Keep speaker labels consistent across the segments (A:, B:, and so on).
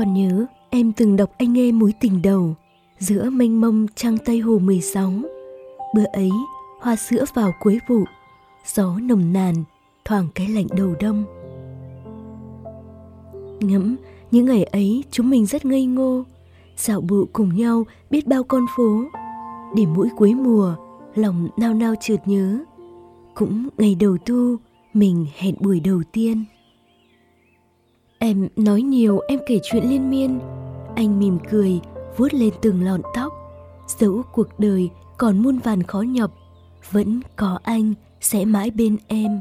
A: Còn nhớ em từng đọc anh nghe mối tình đầu giữa mênh mông trăng Tây Hồ 16. Bữa ấy, hoa sữa vào cuối vụ, gió nồng nàn, thoảng cái lạnh đầu đông. Ngẫm, những ngày ấy chúng mình rất ngây ngô, dạo bộ cùng nhau biết bao con phố. Để mỗi cuối mùa, lòng nao nao chợt nhớ. Cũng ngày đầu tu, mình hẹn buổi đầu tiên. Em nói nhiều, em kể chuyện liên miên. Anh mỉm cười, vuốt lên từng lọn tóc. Dẫu cuộc đời còn muôn vàn khó nhọc, vẫn có anh sẽ mãi bên em.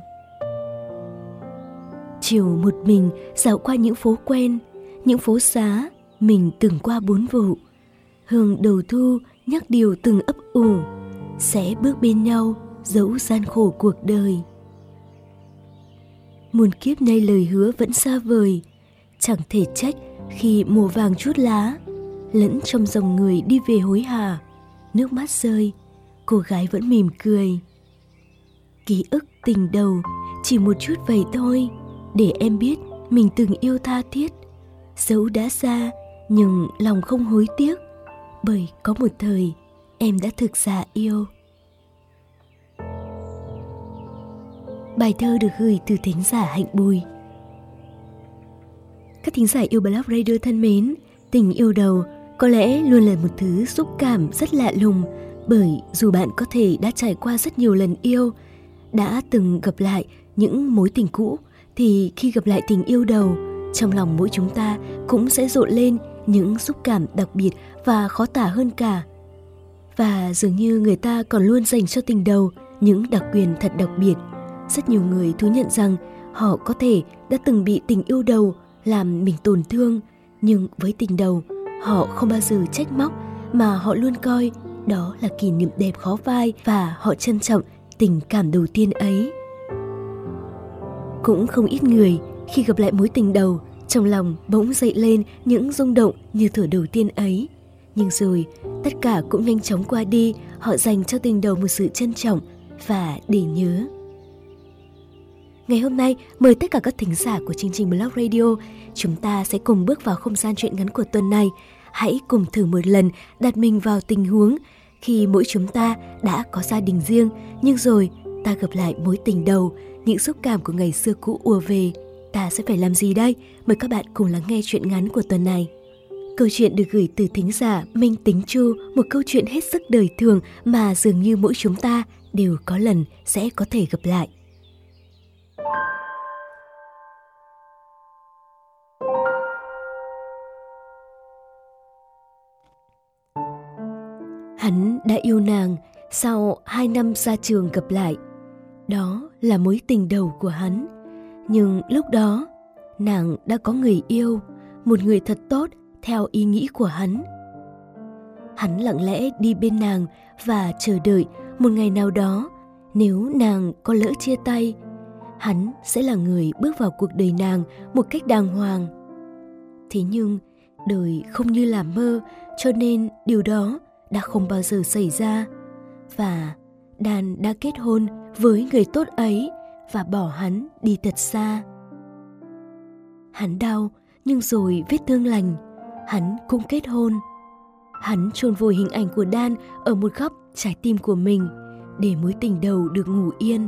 A: Chiều một mình dạo qua những phố quen, những phố xá mình từng qua bốn vụ. Hương đầu thu nhắc điều từng ấp ủ, sẽ bước bên nhau dẫu gian khổ cuộc đời. Muôn kiếp nay lời hứa vẫn xa vời, chẳng thể trách khi mùa vàng chút lá, lẫn trong dòng người đi về hối hả, nước mắt rơi, cô gái vẫn mỉm cười. Ký ức tình đầu chỉ một chút vậy thôi, để em biết mình từng yêu tha thiết. Dẫu đã xa, nhưng lòng không hối tiếc, bởi có một thời em đã thực giả yêu. Bài thơ được gửi từ thính giả Hạnh Bùi. Các thính giả yêu Blog Radio thân mến, tình yêu đầu có lẽ luôn là một thứ xúc cảm rất lạ lùng bởi dù bạn có thể đã trải qua rất nhiều lần yêu, đã từng gặp lại những mối tình cũ thì khi gặp lại tình yêu đầu, trong lòng mỗi chúng ta cũng sẽ rộn lên những xúc cảm đặc biệt và khó tả hơn cả. Và dường như người ta còn luôn dành cho tình đầu những đặc quyền thật đặc biệt – rất nhiều người thú nhận rằng họ có thể đã từng bị tình yêu đầu làm mình tổn thương, nhưng với tình đầu, họ không bao giờ trách móc mà họ luôn coi đó là kỷ niệm đẹp khó phai và họ trân trọng tình cảm đầu tiên ấy. Cũng không ít người khi gặp lại mối tình đầu, trong lòng bỗng dậy lên những rung động như thửa đầu tiên ấy. Nhưng rồi, tất cả cũng nhanh chóng qua đi, họ dành cho tình đầu một sự trân trọng và để nhớ. Ngày hôm nay, mời tất cả các thính giả của chương trình Blog Radio, chúng ta sẽ cùng bước vào không gian truyện ngắn của tuần này. Hãy cùng thử một lần đặt mình vào tình huống khi mỗi chúng ta đã có gia đình riêng, nhưng rồi ta gặp lại mối tình đầu, những xúc cảm của ngày xưa cũ ùa về. Ta sẽ phải làm gì đây? Mời các bạn cùng lắng nghe chuyện ngắn của tuần này. Câu chuyện được gửi từ thính giả Minh Tính Chu, một câu chuyện hết sức đời thường mà dường như mỗi chúng ta đều có lần sẽ có thể gặp lại. Hắn đã yêu nàng sau hai năm ra trường gặp lại. Đó là mối tình đầu của hắn. Nhưng lúc đó, nàng đã có người yêu, một người thật tốt theo ý nghĩ của hắn. Hắn lặng lẽ đi bên nàng và chờ đợi một ngày nào đó nếu nàng có lỡ chia tay, hắn sẽ là người bước vào cuộc đời nàng một cách đàng hoàng. Thế nhưng, đời không như là mơ, cho nên điều đó đã không bao giờ xảy ra. Và đàn đã kết hôn với người tốt ấy và bỏ hắn đi thật xa. Hắn đau nhưng rồi vết thương lành hắn cũng kết hôn. Hắn chôn vùi hình ảnh của đan ở một góc trái tim của mình để mối tình đầu được ngủ yên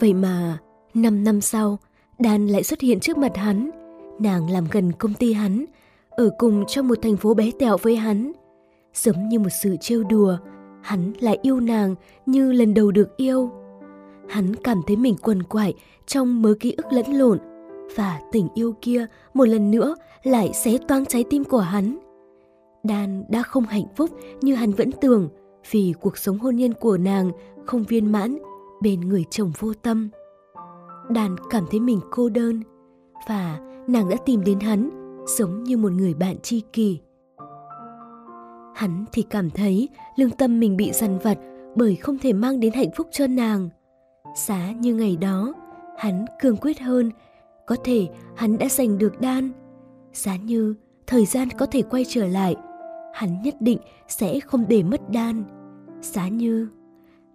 A: vậy mà, năm năm sau, đan lại xuất hiện trước mặt hắn. Nàng làm gần công ty hắn, ở cùng trong một thành phố bé tẹo với hắn. Giống như một sự trêu đùa, hắn lại yêu nàng như lần đầu được yêu. Hắn cảm thấy mình quằn quại trong mớ ký ức lẫn lộn, và tình yêu kia một lần nữa lại xé toang trái tim của hắn. Đan đã không hạnh phúc như hắn vẫn tưởng vì cuộc sống hôn nhân của nàng không viên mãn bên người chồng vô tâm đàn cảm thấy mình cô đơn và nàng đã tìm đến hắn giống như một người bạn tri kỷ Hắn thì cảm thấy lương tâm mình bị dằn vặt bởi không thể mang đến hạnh phúc cho nàng. Giá như ngày đó, hắn cương quyết hơn, có thể hắn đã giành được đan. Giá như thời gian có thể quay trở lại, hắn nhất định sẽ không để mất đan. Giá như,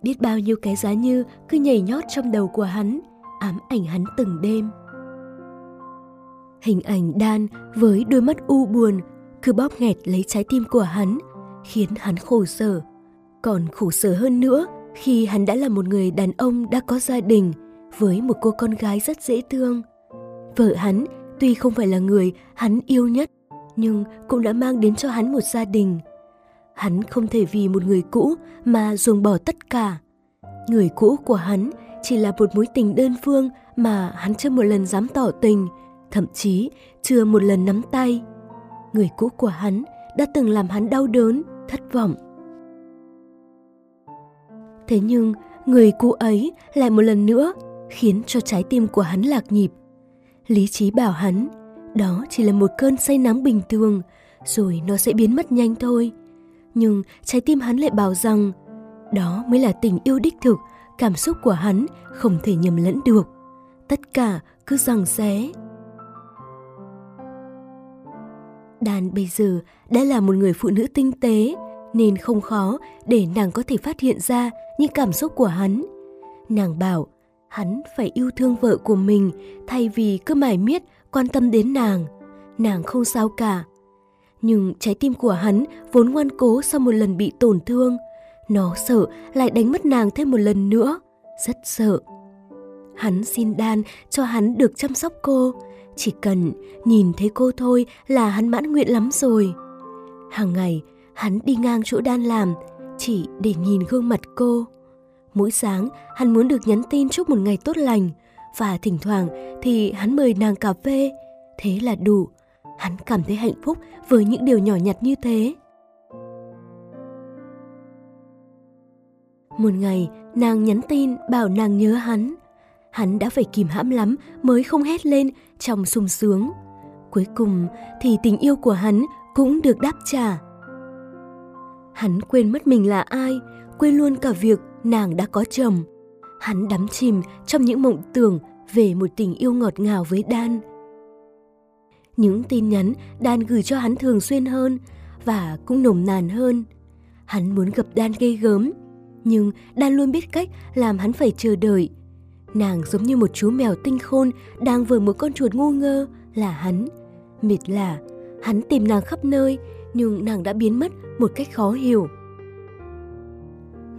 A: biết bao nhiêu cái giá như cứ nhảy nhót trong đầu của hắn, ám ảnh hắn từng đêm. Hình ảnh đan với đôi mắt u buồn cứ bóp nghẹt lấy trái tim của hắn, khiến hắn khổ sở. Còn khổ sở hơn nữa khi hắn đã là một người đàn ông đã có gia đình với một cô con gái rất dễ thương. Vợ hắn tuy không phải là người hắn yêu nhất, nhưng cũng đã mang đến cho hắn một gia đình. Hắn không thể vì một người cũ mà ruồng bỏ tất cả. Người cũ của hắn chỉ là một mối tình đơn phương mà hắn chưa một lần dám tỏ tình, thậm chí chưa một lần nắm tay. Người cũ của hắn đã từng làm hắn đau đớn, thất vọng. Thế nhưng, người cũ ấy lại một lần nữa khiến cho trái tim của hắn lạc nhịp. Lý trí bảo hắn, đó chỉ là một cơn say nắng bình thường, rồi nó sẽ biến mất nhanh thôi. Nhưng trái tim hắn lại bảo rằng, đó mới là tình yêu đích thực, cảm xúc của hắn không thể nhầm lẫn được. Tất cả cứ rằng xé. Đàn bây giờ đã là một người phụ nữ tinh tế, nên không khó để nàng có thể phát hiện ra những cảm xúc của hắn. Nàng bảo hắn phải yêu thương vợ của mình thay vì cứ mải miết quan tâm đến nàng. Nàng không sao cả. Nhưng trái tim của hắn vốn ngoan cố sau một lần bị tổn thương. Nó sợ lại đánh mất nàng thêm một lần nữa. Rất sợ. Hắn xin đan cho hắn được chăm sóc cô. Chỉ cần nhìn thấy cô thôi là hắn mãn nguyện lắm rồi. Hàng ngày, hắn đi ngang chỗ đan làm, chỉ để nhìn gương mặt cô. Mỗi sáng, hắn muốn được nhắn tin chúc một ngày tốt lành, và thỉnh thoảng thì hắn mời nàng cà phê. Thế là đủ. Hắn cảm thấy hạnh phúc với những điều nhỏ nhặt như thế. Một ngày, nàng nhắn tin bảo nàng nhớ hắn. Hắn đã phải kìm hãm lắm mới không hét lên trong sung sướng. Cuối cùng thì tình yêu của hắn cũng được đáp trả. Hắn quên mất mình là ai, quên luôn cả việc nàng đã có chồng. Hắn đắm chìm trong những mộng tưởng về một tình yêu ngọt ngào với Đan. Những tin nhắn Dan gửi cho hắn thường xuyên hơn và cũng nồng nàn hơn. Hắn muốn gặp Dan gây gớm, nhưng Dan luôn biết cách làm hắn phải chờ đợi. Nàng giống như một chú mèo tinh khôn đang vừa một con chuột ngu ngơ là hắn. Mệt là hắn tìm nàng khắp nơi nhưng nàng đã biến mất một cách khó hiểu.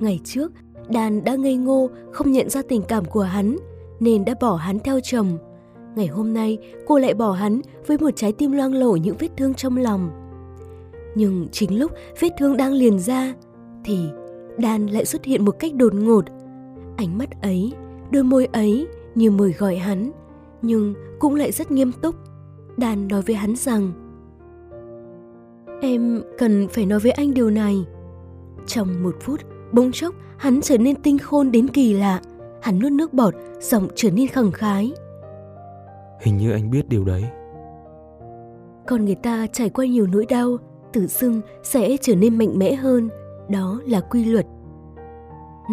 A: Ngày trước, Dan đã ngây ngô không nhận ra tình cảm của hắn nên đã bỏ hắn theo chồng. Ngày hôm nay, cô lại bỏ hắn với một trái tim loang lổ những vết thương trong lòng. Nhưng chính lúc vết thương đang liền ra, thì Đan lại xuất hiện một cách đột ngột. Ánh mắt ấy, đôi môi ấy như mời gọi hắn, nhưng cũng lại rất nghiêm túc. Đan nói với hắn rằng Em cần phải nói với anh điều này. Trong một phút, bỗng chốc hắn trở nên tinh khôn đến kỳ lạ. Hắn nuốt nước bọt, giọng trở nên khẳng khái.
B: Hình như anh biết điều đấy.
A: Con người ta trải qua nhiều nỗi đau, tự dưng sẽ trở nên mạnh mẽ hơn. Đó là quy luật.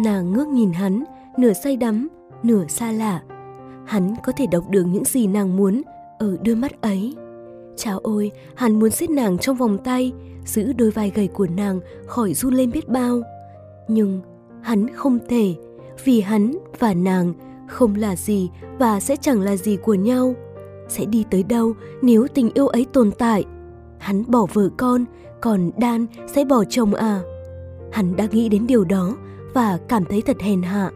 A: Nàng ngước nhìn hắn, nửa say đắm, nửa xa lạ. Hắn có thể đọc được những gì nàng muốn ở đôi mắt ấy. Chào ôi, hắn muốn siết nàng trong vòng tay, giữ đôi vai gầy của nàng khỏi run lên biết bao. Nhưng hắn không thể, vì hắn và nàng không là gì và sẽ chẳng là gì của nhau. Sẽ đi tới đâu nếu tình yêu ấy tồn tại? Hắn bỏ vợ con, còn Đan sẽ bỏ chồng à? Hắn đã nghĩ đến điều đó và cảm thấy thật hèn hạ.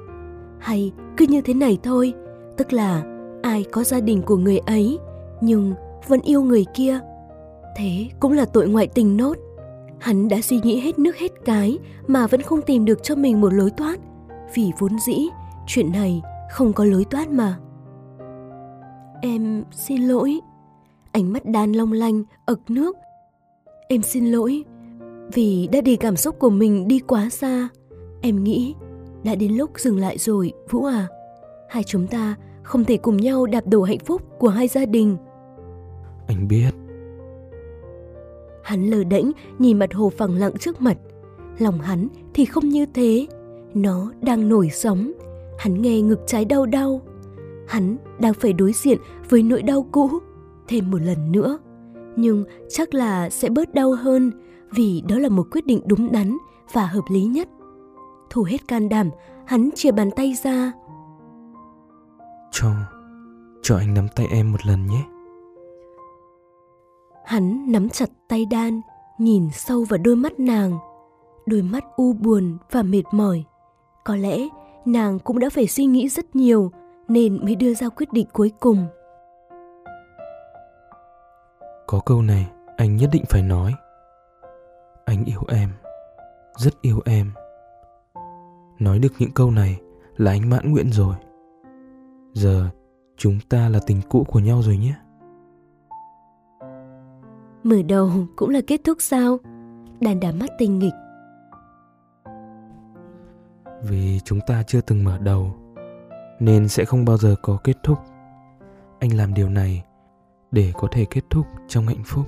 A: Hay cứ như thế này thôi, tức là ai có gia đình của người ấy, nhưng vẫn yêu người kia. Thế cũng là tội ngoại tình nốt. Hắn đã suy nghĩ hết nước hết cái mà vẫn không tìm được cho mình một lối thoát, vì vốn dĩ chuyện này không có lối thoát mà. Em xin lỗi. Ánh mắt đan long lanh, ực nước. Em xin lỗi vì đã để cảm xúc của mình đi quá xa. Em nghĩ đã đến lúc dừng lại rồi, Vũ à. Hai chúng ta không thể cùng nhau đạp đổ hạnh phúc của hai gia đình.
B: Anh biết.
A: Hắn lờ đễnh nhìn mặt hồ phẳng lặng trước mặt. Lòng hắn thì không như thế. Nó đang nổi sóng. Hắn nghe ngực trái đau đau. Hắn đang phải đối diện với nỗi đau cũ thêm một lần nữa. Nhưng chắc là sẽ bớt đau hơn vì đó là một quyết định đúng đắn và hợp lý nhất. Thủ hết can đảm, hắn chia bàn tay ra.
B: Cho, cho anh nắm tay em một lần nhé.
A: Hắn nắm chặt tay đan, nhìn sâu vào đôi mắt nàng. Đôi mắt u buồn và mệt mỏi. Có lẽ nàng cũng đã phải suy nghĩ rất nhiều nên mới đưa ra quyết định cuối cùng.
B: Có câu này anh nhất định phải nói. Anh yêu em, rất yêu em. Nói được những câu này là anh mãn nguyện rồi. Giờ chúng ta là tình cũ của nhau rồi nhé.
A: Mở đầu cũng là kết thúc sao? Đàn đá mắt tình nghịch.
B: Vì chúng ta chưa từng mở đầu, nên sẽ không bao giờ có kết thúc. Anh làm điều này để có thể kết thúc trong hạnh phúc.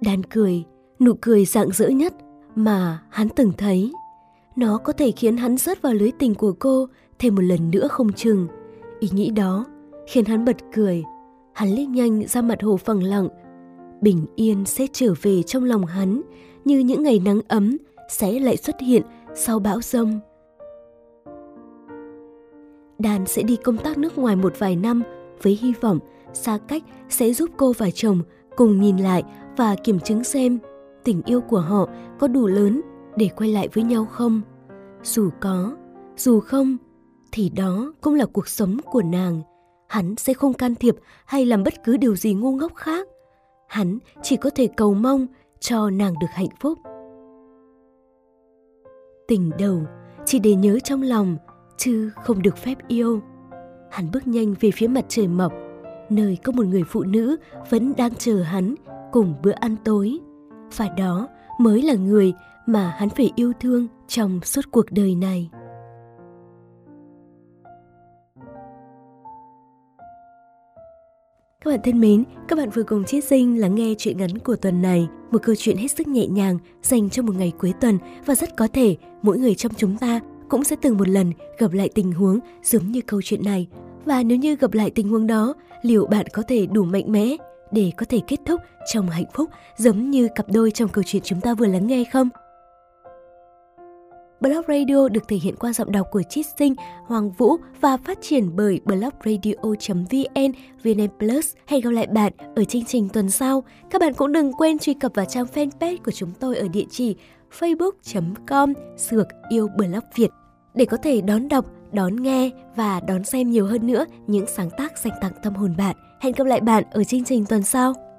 A: Đàn cười, nụ cười rạng rỡ nhất mà hắn từng thấy. Nó có thể khiến hắn rớt vào lưới tình của cô thêm một lần nữa không chừng. Ý nghĩ đó khiến hắn bật cười. Hắn liếc nhanh ra mặt hồ phẳng lặng. Bình yên sẽ trở về trong lòng hắn như những ngày nắng ấm sẽ lại xuất hiện sau bão rông. Đàn sẽ đi công tác nước ngoài một vài năm với hy vọng xa cách sẽ giúp cô và chồng cùng nhìn lại và kiểm chứng xem tình yêu của họ có đủ lớn để quay lại với nhau không. Dù có, dù không, thì đó cũng là cuộc sống của nàng. Hắn sẽ không can thiệp hay làm bất cứ điều gì ngu ngốc khác. Hắn chỉ có thể cầu mong cho nàng được hạnh phúc. Tình đầu chỉ để nhớ trong lòng, chứ không được phép yêu. Hắn bước nhanh về phía mặt trời mọc, nơi có một người phụ nữ vẫn đang chờ hắn cùng bữa ăn tối. Và đó mới là người mà hắn phải yêu thương trong suốt cuộc đời này. Các bạn thân mến, các bạn vừa cùng Chiết Sinh lắng nghe chuyện ngắn của tuần này, một câu chuyện hết sức nhẹ nhàng dành cho một ngày cuối tuần và rất có thể mỗi người trong chúng ta cũng sẽ từng một lần gặp lại tình huống giống như câu chuyện này. Và nếu như gặp lại tình huống đó, liệu bạn có thể đủ mạnh mẽ để có thể kết thúc trong hạnh phúc giống như cặp đôi trong câu chuyện chúng ta vừa lắng nghe không? Blog Radio được thể hiện qua giọng đọc của Chít Sinh, Hoàng Vũ và phát triển bởi blogradio.vn, VN Plus. Hẹn gặp lại bạn ở chương trình tuần sau. Các bạn cũng đừng quên truy cập vào trang fanpage của chúng tôi ở địa chỉ facebook.com sược yêu blog Việt để có thể đón đọc, đón nghe và đón xem nhiều hơn nữa những sáng tác dành tặng tâm hồn bạn. Hẹn gặp lại bạn ở chương trình tuần sau.